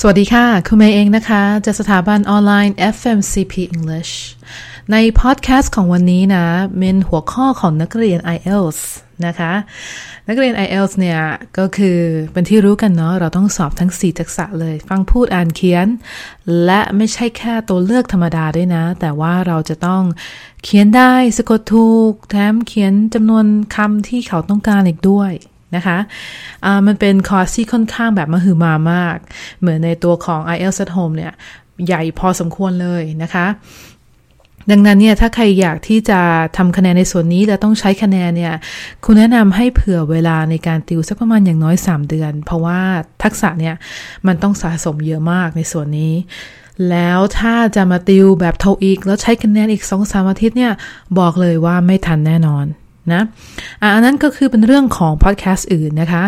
สวัสดีค่ะ คุณเมย์เองนะคะ จากสถาบันออนไลน์ FMCP English ในพอดแคสต์ของวันนี้นะเป็นหัวข้อของนักเรียน IELTS นะคะ นักเรียน IELTS เนี่ย ก็คือเป็นที่รู้กันเนาะเราต้องสอบทั้ง 4 ทักษะเลย ฟังพูดอ่านเขียน และไม่ใช่แค่ตัวเลือกธรรมดาด้วยนะ แต่ว่าเราจะต้องเขียนได้สะกดถูก แถมเขียนจำนวนคำที่เขาต้องการอีกด้วย นะคะะมันเป็นคอร์สที่ค่อนข้างแบบมหึมามาก เหมือนในตัวของ IELTS at Home เนี่ย ใหญ่พอสมควรเลยนะคะดังนั้นเนี่ยถ้าใครอยากที่จะทำคะแนนในส่วนนี้และต้องใช้คะแนนเนี่ยคุณแนะนำให้เผื่อเวลาในการติวสักประมาณอย่างน้อย 3 เดือน เพราะว่าทักษะเนี่ยมันต้องสะสมเยอะมากในส่วนนี้ แล้วถ้าจะมาติวแบบโทอีก แล้วใช้คะแนนอีก2-3อาทิตย์เนี่ยบอกเลยว่าไม่ทันแน่นอน นะอันนั้นก็คือเป็นเรื่องของพอดแคสต์อื่นนะคะ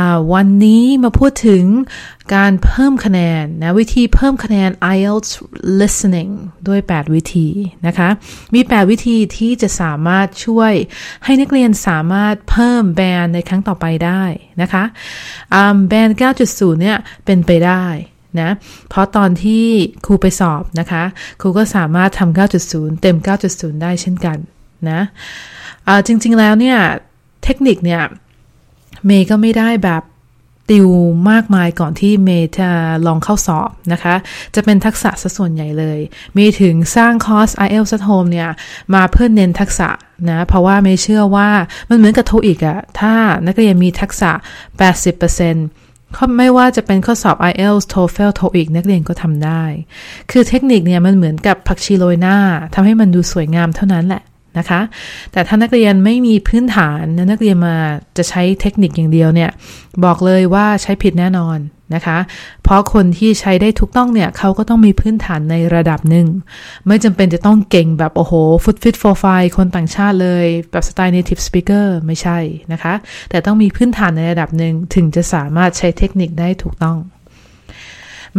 ะวันนี้มาพูดถึงการเพิ่มคะแนนนะวิธีเพิ่มคะแนน IELTS listening ด้วย 8 วิธีนะคะมี 8 วิธีที่จะสามารถช่วยให้นักเรียนสามารถเพิ่มแบนในครั้งต่อไปได้นะคะแบน 9.0 เนี่ยเป็นไปได้นะเพราะตอนที่ครูไปสอบนะคะ ครูก็สามารถทำ9.0 เต็ม 9.0 ได้เช่นกัน นะจริง ๆ แล้วเนี่ย เทคนิคเนี่ย เมย์ก็ไม่ได้แบบติวมากมายก่อนที่เมย์จะลองเข้าสอบนะคะ จะเป็นทักษะส่วนใหญ่เลย มีถึงสร้างคอร์ส IELTS at home เนี่ย มาเพื่อเน้นทักษะนะ เพราะว่าเมย์เชื่อว่ามันเหมือนกับโทอีกอะถ้านักเรียนมีทักษะ 80%เขาไม่ว่าจะเป็นข้อสอบ IELTS TOEFL TOEIC นักเรียนก็ทำได้ คือเทคนิคเนี่ยมันเหมือนกับผักชีโรยหน้าทำให้มันดูสวยงามเท่านั้นแหละ นะคะ แต่ถ้านักเรียนไม่มีพื้นฐานนักเรียนมาจะใช้เทคนิคอย่างเดียวเนี่ย บอกเลยว่าใช้ผิดแน่นอนนะคะ เพราะคนที่ใช้ได้ถูกต้องเนี่ยเขาก็ต้องมีพื้นฐานในระดับหนึ่ง ไม่จำเป็นจะต้องเก่งแบบ โอ้โห ฟุตฟิตโฟร์ไฟคนต่างชาติเลย แบบสไตล์ native speaker ไม่ใช่นะคะ แต่ต้องมีพื้นฐานในระดับหนึ่งถึงจะสามารถใช้เทคนิคได้ถูกต้อง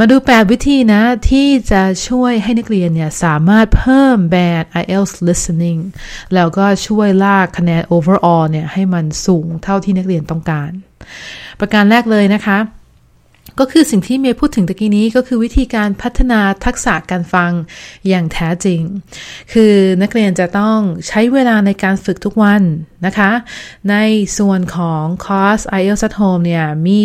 มาดู 8 วิธีนะที่จะช่วยให้นักเรียนเนี่ยสามารถเพิ่มแบน IELTS listening แล้วก็ช่วยลากคะแนน overall เนี่ยให้มันสูงเท่าที่นักเรียนต้องการ ประการแรกเลยนะคะ ก็คือสิ่งที่เมย์พูดถึงตะกี้นี้ก็คือวิธีการพัฒนาทักษะการฟังอย่างแท้จริง คือนักเรียนจะต้องใช้เวลาในการฝึกทุกวันนะคะ ในส่วนของคอร์ส IELTS at home เนี่ยมี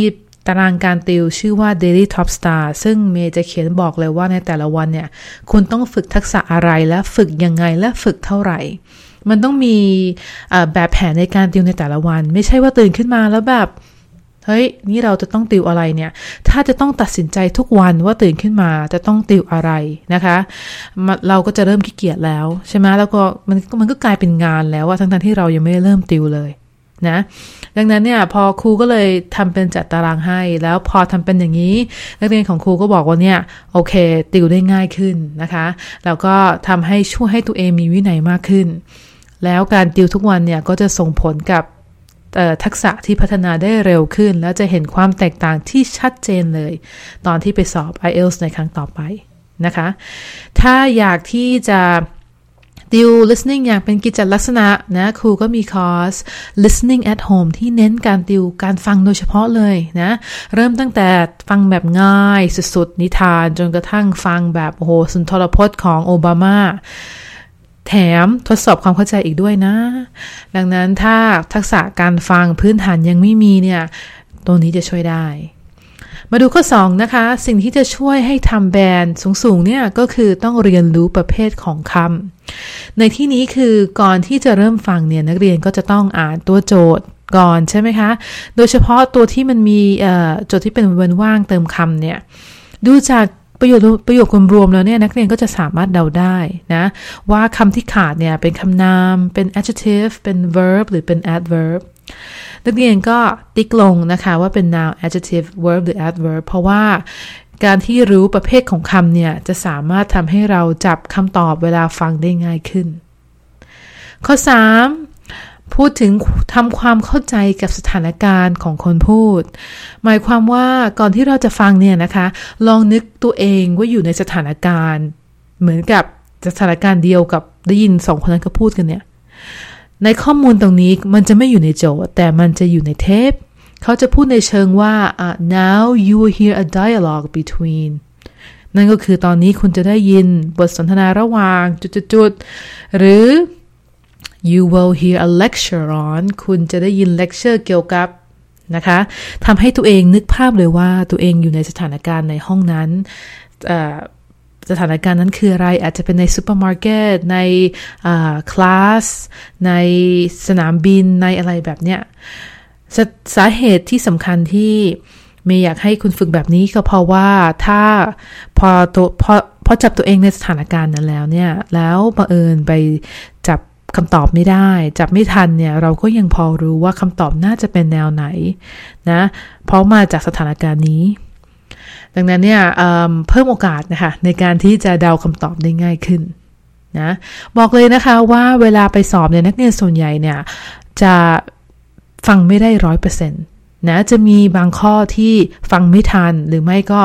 ตารางการติวชื่อว่า Daily Top Star ซึ่งเมย์จะเขียนบอกเลยว่าในแต่ละวันเนี่ย คุณต้องฝึกทักษะอะไรและฝึกยังไงและฝึกเท่าไหร่ มันต้องมีแบบแผนในการติวในแต่ละวัน ไม่ใช่ว่าตื่นขึ้นมาแล้วแบบเฮ้ย นี่เราจะต้องติวอะไรเนี่ย ถ้าจะต้องตัดสินใจทุกวันว่าตื่นขึ้นมาจะต้องติวอะไรนะคะ เราก็จะเริ่มขี้เกียจแล้วใช่ไหมแล้วก็มันมันก็กลายเป็นงานแล้วว่าทั้งๆที่เรายังไม่เริ่มติวเลย นะดังนั้นเนี่ยพอครูก็เลยทำเป็นจัดตารางให้ แล้วพอทำเป็นอย่างนี้ นักเรียนของครูก็บอกว่าเนี่ยโอเค ติวได้ง่ายขึ้นนะคะแล้วก็ทำให้ช่วยให้ตัวเองมีวินัยมากขึ้น แล้วการติวทุกวันเนี่ยก็จะส่งผลกับทักษะที่พัฒนาได้เร็วขึ้น แล้วจะเห็นความแตกต่างที่ชัดเจนเลย ตอนที่ไปสอบ IELTS ในครั้งต่อไปนะคะ ถ้าอยากที่จะ ติว listening อย่างเป็นกิจลักษณะนะครูก็มีคอร์ส listening at home ที่เน้นการติวการฟังโดยเฉพาะเลยนะเริ่มตั้งแต่ฟังแบบง่ายสุดๆ นิทานจนกระทั่งฟังแบบโอ้โหสุนทรพจน์ของโอบามาแถมทดสอบความเข้าใจอีกด้วยนะ ดังนั้นถ้าทักษะการฟังพื้นฐานยังไม่มีเนี่ย ตัวนี้จะช่วยได้ มาดูข้อ 2 นะคะ สิ่งที่จะช่วยให้ทำแบรนด์สูงๆเนี่ยก็คือต้องเรียนรู้ประเภทของคำในที่นี้คือก่อนที่จะเริ่มฟังเนี่ยนักเรียนก็จะต้องอ่านตัวโจทย์ก่อนใช่ไหมคะ โดยเฉพาะตัวที่มันมีโจทย์ที่เป็นวันว่างเติมคำเนี่ยดูจากประโยชน์ประโยครวมๆแล้วเนี่ยนักเรียนก็จะสามารถเดาได้นะว่าคำที่ขาดเนี่ยเป็นคำนาม เป็น adjective เป็น verb หรือเป็น adverb นักเรียนก็ติ๊กลงนะคะว่าเป็น noun adjective verb หรือ adverb เพราะว่าการที่รู้ประเภทของคำเนี่ย จะสามารถทำให้เราจับคำตอบเวลาฟังได้ง่ายขึ้น ข้อ 3 พูดถึงทำความเข้าใจกับสถานการณ์ของคนพูด หมายความว่าก่อนที่เราจะฟังเนี่ยนะคะ ลองนึกตัวเองว่าอยู่ในสถานการณ์ เหมือนกับสถานการณ์เดียวกับได้ยินสองคนนั้นก็พูดกันเนี่ย ในข้อมูลตรงนี้มันจะไม่อยู่ในโจทย์ แต่มันจะอยู่ในเทป เขาจะพูดในเชิงว่า uh, now you will hear a dialogue between นั่นก็คือตอนนี้คุณจะได้ยินบทสนทนาระหว่าง จุดๆหรือ you will hear a lecture on คุณจะได้ยิน lecture เกี่ยวกับนะคะทำให้ตัวเองนึกภาพเลยว่าตัวเองอยู่ในสถานการณ์ในห้องนั้น สถานการณ์นั้นคืออะไร อาจจะเป็นในซูเปอร์มาร์เก็ตในคลาส ในสนามบินในอะไรแบบเนี้ยสสาเหตุที่สำคัญที่เมย์อยากให้คุณฝึกแบบนี้ก็เพราะว่าถ้าพอตัวพอพอจับตัวเองในสถานการณ์นั้นแล้วเนี่ย แล้วบังเอิญไปจับคำตอบไม่ได้ จับไม่ทันเนี่ยเราก็ยังพอรู้ว่าคำตอบน่าจะเป็นแนวไหนนะ เพราะมาจากสถานการณ์นี้ ดังนั้นเนี่ยเเพิ่มโอกาสนะคะในการที่จะเดาคำตอบได้ง่ายขึ้นนะบอกเลยนะคะว่าเวลาไปสอบเนี่ยนักเรียนส่วนใหญ่เนี่ยจะฟังไม่ได้ร้อยเปอร์เซ็นต์นะจะมีบางข้อที่ฟังไม่ทันหรือไม่ก็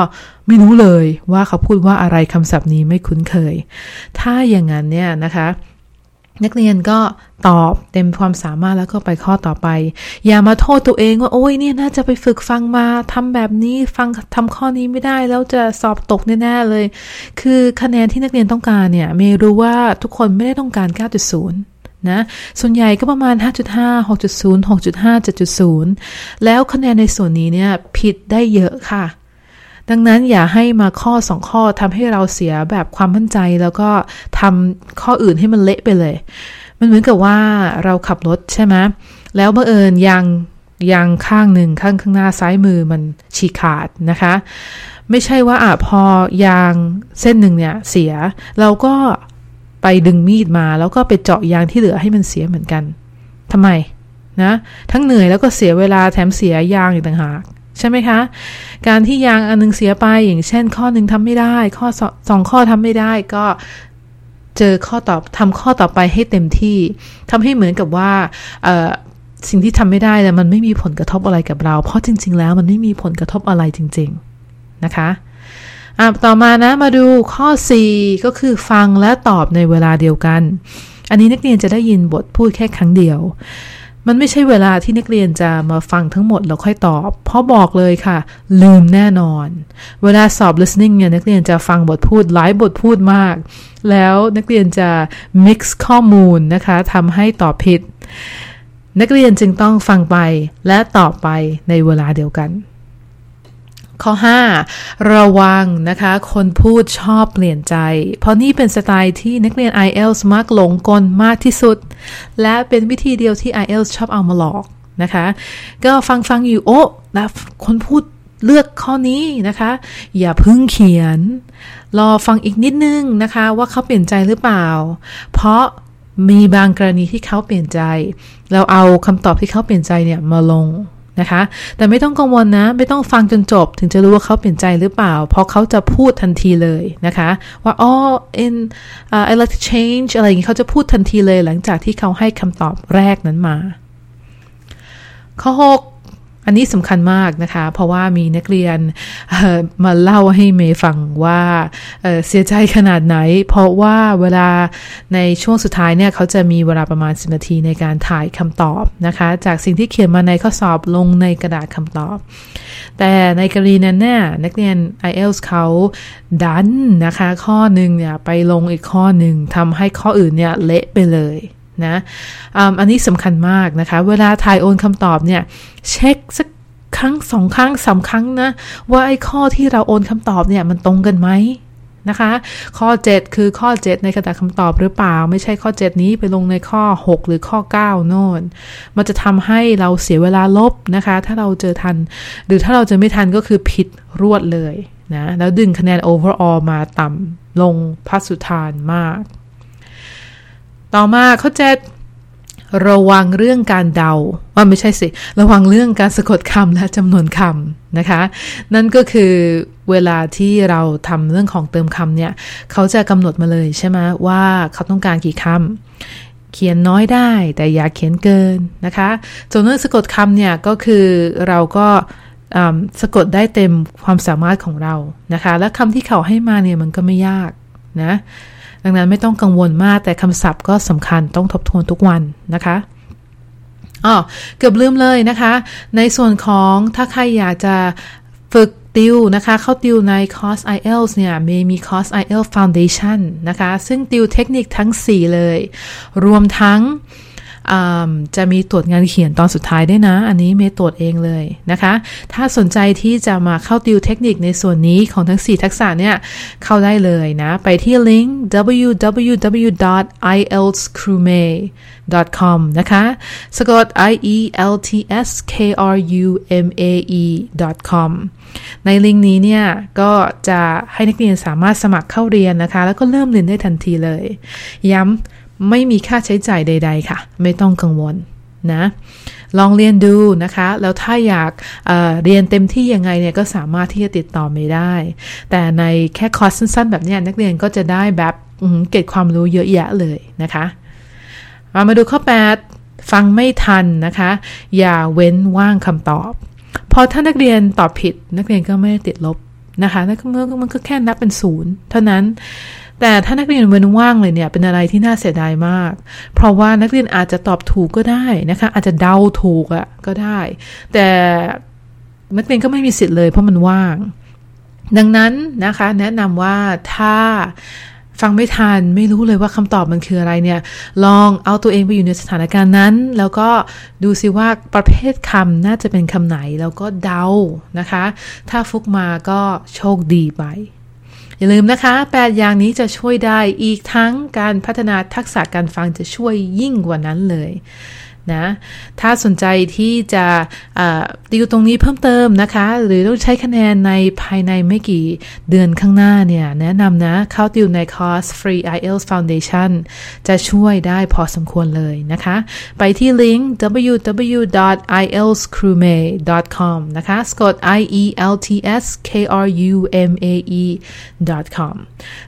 ไม่รู้เลยว่าเขาพูดว่าอะไรคำศัพท์นี้ไม่คุ้นเคย ถ้าอย่างนั้นเนี่ยนะคะ นักเรียนก็ตอบเต็มความสามารถแล้วก็ไปข้อต่อไป อย่ามาโทษตัวเองว่าโอ้ยเนี่ยน่าจะไปฝึกฟังมาทำแบบนี้ฟังทำข้อนี้ไม่ได้แล้วจะสอบตกแน่ๆเลย คือคะแนนที่นักเรียนต้องการเนี่ยเมย์รู้ว่าทุกคนไม่ได้ต้องการ 9.0นะส่วนใหญ่ก็ประมาณ 5.5 6.0 6.5 7.0 แล้วคะแนนในส่วนนี้เนี่ยผิดได้เยอะค่ะ ดังนั้นอย่าให้มาข้อสองข้อทำให้เราเสียแบบความมั่นใจ แล้วก็ทำข้ออื่นให้มันเละไปเลย มันเหมือนกับว่าเราขับรถใช่ไหมแล้วบังเอิญยางยางข้างหนึ่งข้างข้างหน้าซ้ายมือมันฉีกขาดนะคะ ไม่ใช่ว่าอะพอยางเส้นหนึ่งเนี่ยเสีย เราก็ไปดึงมีดมา แล้วก็ไปเจาะยางที่เหลือให้มันเสียเหมือนกันทำไมนะ ทั้งเหนื่อยแล้วก็เสียเวลาแถมเสียยางอีกต่างหาก ใช่ไหมคะ การที่ยางอันนึงเสียไปอย่างเช่น ข้อหนึ่งทำไม่ได้ ข้อสองข้อทำไม่ได้ก็เจอข้อตอบทำข้อต่อไปให้เต็มที่ทำให้เหมือนกับว่าสิ่งที่ทำไม่ได้แต่มันไม่มีผลกระทบอะไรกับเรา เพราะจริง ๆ แล้วมันไม่มีผลกระทบอะไรจริง ๆ นะคะอะต่อมานะมาดูข้อ 4 ก็คือฟังและตอบในเวลาเดียวกัน อันนี้นักเรียนจะได้ยินบทพูดแค่ครั้งเดียว มันไม่ใช่เวลาที่นักเรียนจะมาฟังทั้งหมดแล้วค่อยตอบ เพราะบอกเลยค่ะ ลืมแน่นอน เวลาสอบ listening เนี่ยนักเรียนจะฟังบทพูดหลายบทพูดมาก แล้วนักเรียนจะ mix ข้อมูลนะคะทำให้ตอบผิด นักเรียนจึงต้องฟังไปและตอบไปในเวลาเดียวกัน ข้อ 5 ระวังนะคะ คนพูดชอบเปลี่ยนใจ เพราะนี่เป็นสไตล์ที่นักเรียน IELTS มักหลงกลมากที่สุด และเป็นวิธีเดียวที่ IELTS ชอบเอามาหลอกนะคะ ก็ฟังฟังอยู่โอ้แล้วคนพูดเลือกข้อนี้นะคะ อย่าพึ่งเขียน รอฟังอีกนิดนึงนะคะ ว่าเขาเปลี่ยนใจหรือเปล่า เพราะมีบางกรณีที่เขาเปลี่ยนใจ เราเอาคำตอบที่เขาเปลี่ยนใจเนี่ยมาลง นะคะ แต่ไม่ต้องกังวลนะ ไม่ต้องฟังจนจบ ถึงจะรู้ว่าเขาเปลี่ยนใจหรือเปล่า เพราะเขาจะพูดทันทีเลยนะคะ ว่าอ๋อ in uh, I like to change อะไรอย่างนี้เขาจะพูดทันทีเลยหลังจากที่เขาให้คำตอบแรกนั้นมา ข้อ 6 อันนี้สำคัญมากนะคะ เพราะว่ามีนักเรียนมาเล่าให้เมย์ฟังว่าเเสียใจขนาดไหน เพราะว่าเวลาในช่วงสุดท้ายเนี่ยเขาจะมีเวลาประมาณ10นาทีในการถ่ายคำตอบนะคะ จากสิ่งที่เขียนมาในข้อสอบลงในกระดาษคำตอบ แต่ในกรณีนั้นเนี่ยนักเรียน IELTS เขาดันนะคะ ข้อหนึ่งเนี่ยไปลงอีกข้อหนึ่งทำให้ข้ออื่นเนี่ยเละไปเลย นะอันนี้สำคัญมากนะคะ เวลาถ่ายโอนคำตอบเนี่ยเช็คสักครั้งสองครั้งสาครั้งนะ ว่าไอ้ข้อที่เราโอนคำตอบเนี่ยมันตรงกันไหมนะคะ ข้อ 7 คือข้อ 7 ในกระดาษคำตอบหรือเปล่า ไม่ใช่ข้อ 7 นี้ไปลงในข้อ 6 หรือข้อ 9 โน่น มันจะทำให้เราเสียเวลาลบนะคะ ถ้าเราเจอทัน หรือถ้าเราจะไม่ทันก็คือผิดรวดเลยนะ แล้วดึงคะแนน overall มาต่ำลงพัสุทานมาก ต่อมาข้อเจ็ดระวังเรื่องการเดาว่าไม่ใช่สิ ระวังเรื่องการสะกดคำและจำนวนคำนะคะ นั่นก็คือเวลาที่เราทำเรื่องของเติมคำเนี่ย เขาจะกำหนดมาเลยใช่ไหมว่าเขาต้องการกี่คำเขียนน้อยได้แต่อย่าเขียนเกินนะคะส่วนเรื่องสะกดคำเนี่ยก็คือเราก็สะกดได้เต็มความสามารถของเรานะคะ และคำที่เขาให้มาเนี่ยมันก็ไม่ยากนะ ดังนั้นไม่ต้องกังวลมากแต่คำศัพท์ก็สำคัญต้องทบทวนทุกวันนะคะอ๋อเกือบลืมเลยนะคะ ในส่วนของถ้าใครอยากจะฝึกติวนะคะ เข้าติวในคอร์ส IELTS เนี่ยมีมีคอร์ส IELTS Foundation นะคะ ซึ่งติวเทคนิคทั้ง 4 เลย รวมทั้ง จะมีตรวจงานเขียนตอนสุดท้ายด้วยนะ อันนี้เมย์ตรวจเองเลยนะคะ ถ้าสนใจที่จะมาเข้าติวเทคนิคในส่วนนี้ของทั้ง 4 ทักษะเนี่ย เข้าได้เลยนะ ไปที่ลิงก์ www.ieltscrewmay.com นะคะสะกด i e l t s k r u m a e com ในลิงก์นี้เนี่ย ก็จะให้นักเรียนสามารถสมัครเข้าเรียนนะคะ แล้วก็เริ่มเรียนได้ทันทีเลย ย้ำ ไม่มีค่าใช้จ่ายใด ๆ ค่ะ ไม่ต้องกังวลนะ ลองเรียนดูนะคะ แล้วถ้าอยากเเรียนเต็มที่ยังไงเนี่ยก็สามารถที่จะติดต่อไม่ได้ แต่ในแค่คอร์สสั้นๆ แบบนี้นักเรียนก็จะได้แบบเก็บความรู้เยอะแยะเลยนะคะ มามาดูข้อ 8 ฟังไม่ทันนะคะ อย่าเว้นว่างคำตอบ พอถ้านักเรียนตอบผิด นักเรียนก็ไม่ได้ติดลบนะคะนั่นก็มันก็แค่นับเป็นศูนย์เท่านั้น แต่ถ้านักเรียนเว้นว่างเลยเนี่ยเป็นอะไรที่น่าเสียดายมาก เพราะว่านักเรียนอาจจะตอบถูกก็ได้นะคะ อาจจะเดาถูกอะก็ได้ แต่นักเรียนก็ไม่มีสิทธิ์เลยเพราะมันว่าง ดังนั้นนะคะ แนะนำว่าถ้าฟังไม่ทันไม่รู้เลยว่าคำตอบมันคืออะไรเนี่ย ลองเอาตัวเองไปอยู่ในสถานการณ์นั้น แล้วก็ดูซิว่าประเภทคำน่าจะเป็นคำไหน แล้วก็เดานะคะ ถ้าฟุกมาก็โชคดีไป อย่าลืมนะคะ 8 อย่างนี้จะช่วยได้อีกทั้งการพัฒนาทักษะการฟังจะช่วยยิ่งกว่านั้นเลย นะ ถ้าสนใจที่จะติวตรงนี้เพิ่มเติมนะคะ หรือต้องใช้คะแนนในภายในไม่กี่เดือนข้างหน้าเนี่ย แนะนำนะเข้าติวในคอร์ส Free IELTS Foundation จะช่วยได้พอสมควรเลยนะคะ ไปที่ลิงก์ www.ieltscrewmay.com นะคะสกด i e l t s k r u m a e com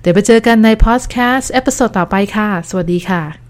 เดี๋ยวไปเจอกันในพอดแคสต์ episode ต่อไปค่ะ สวัสดีค่ะ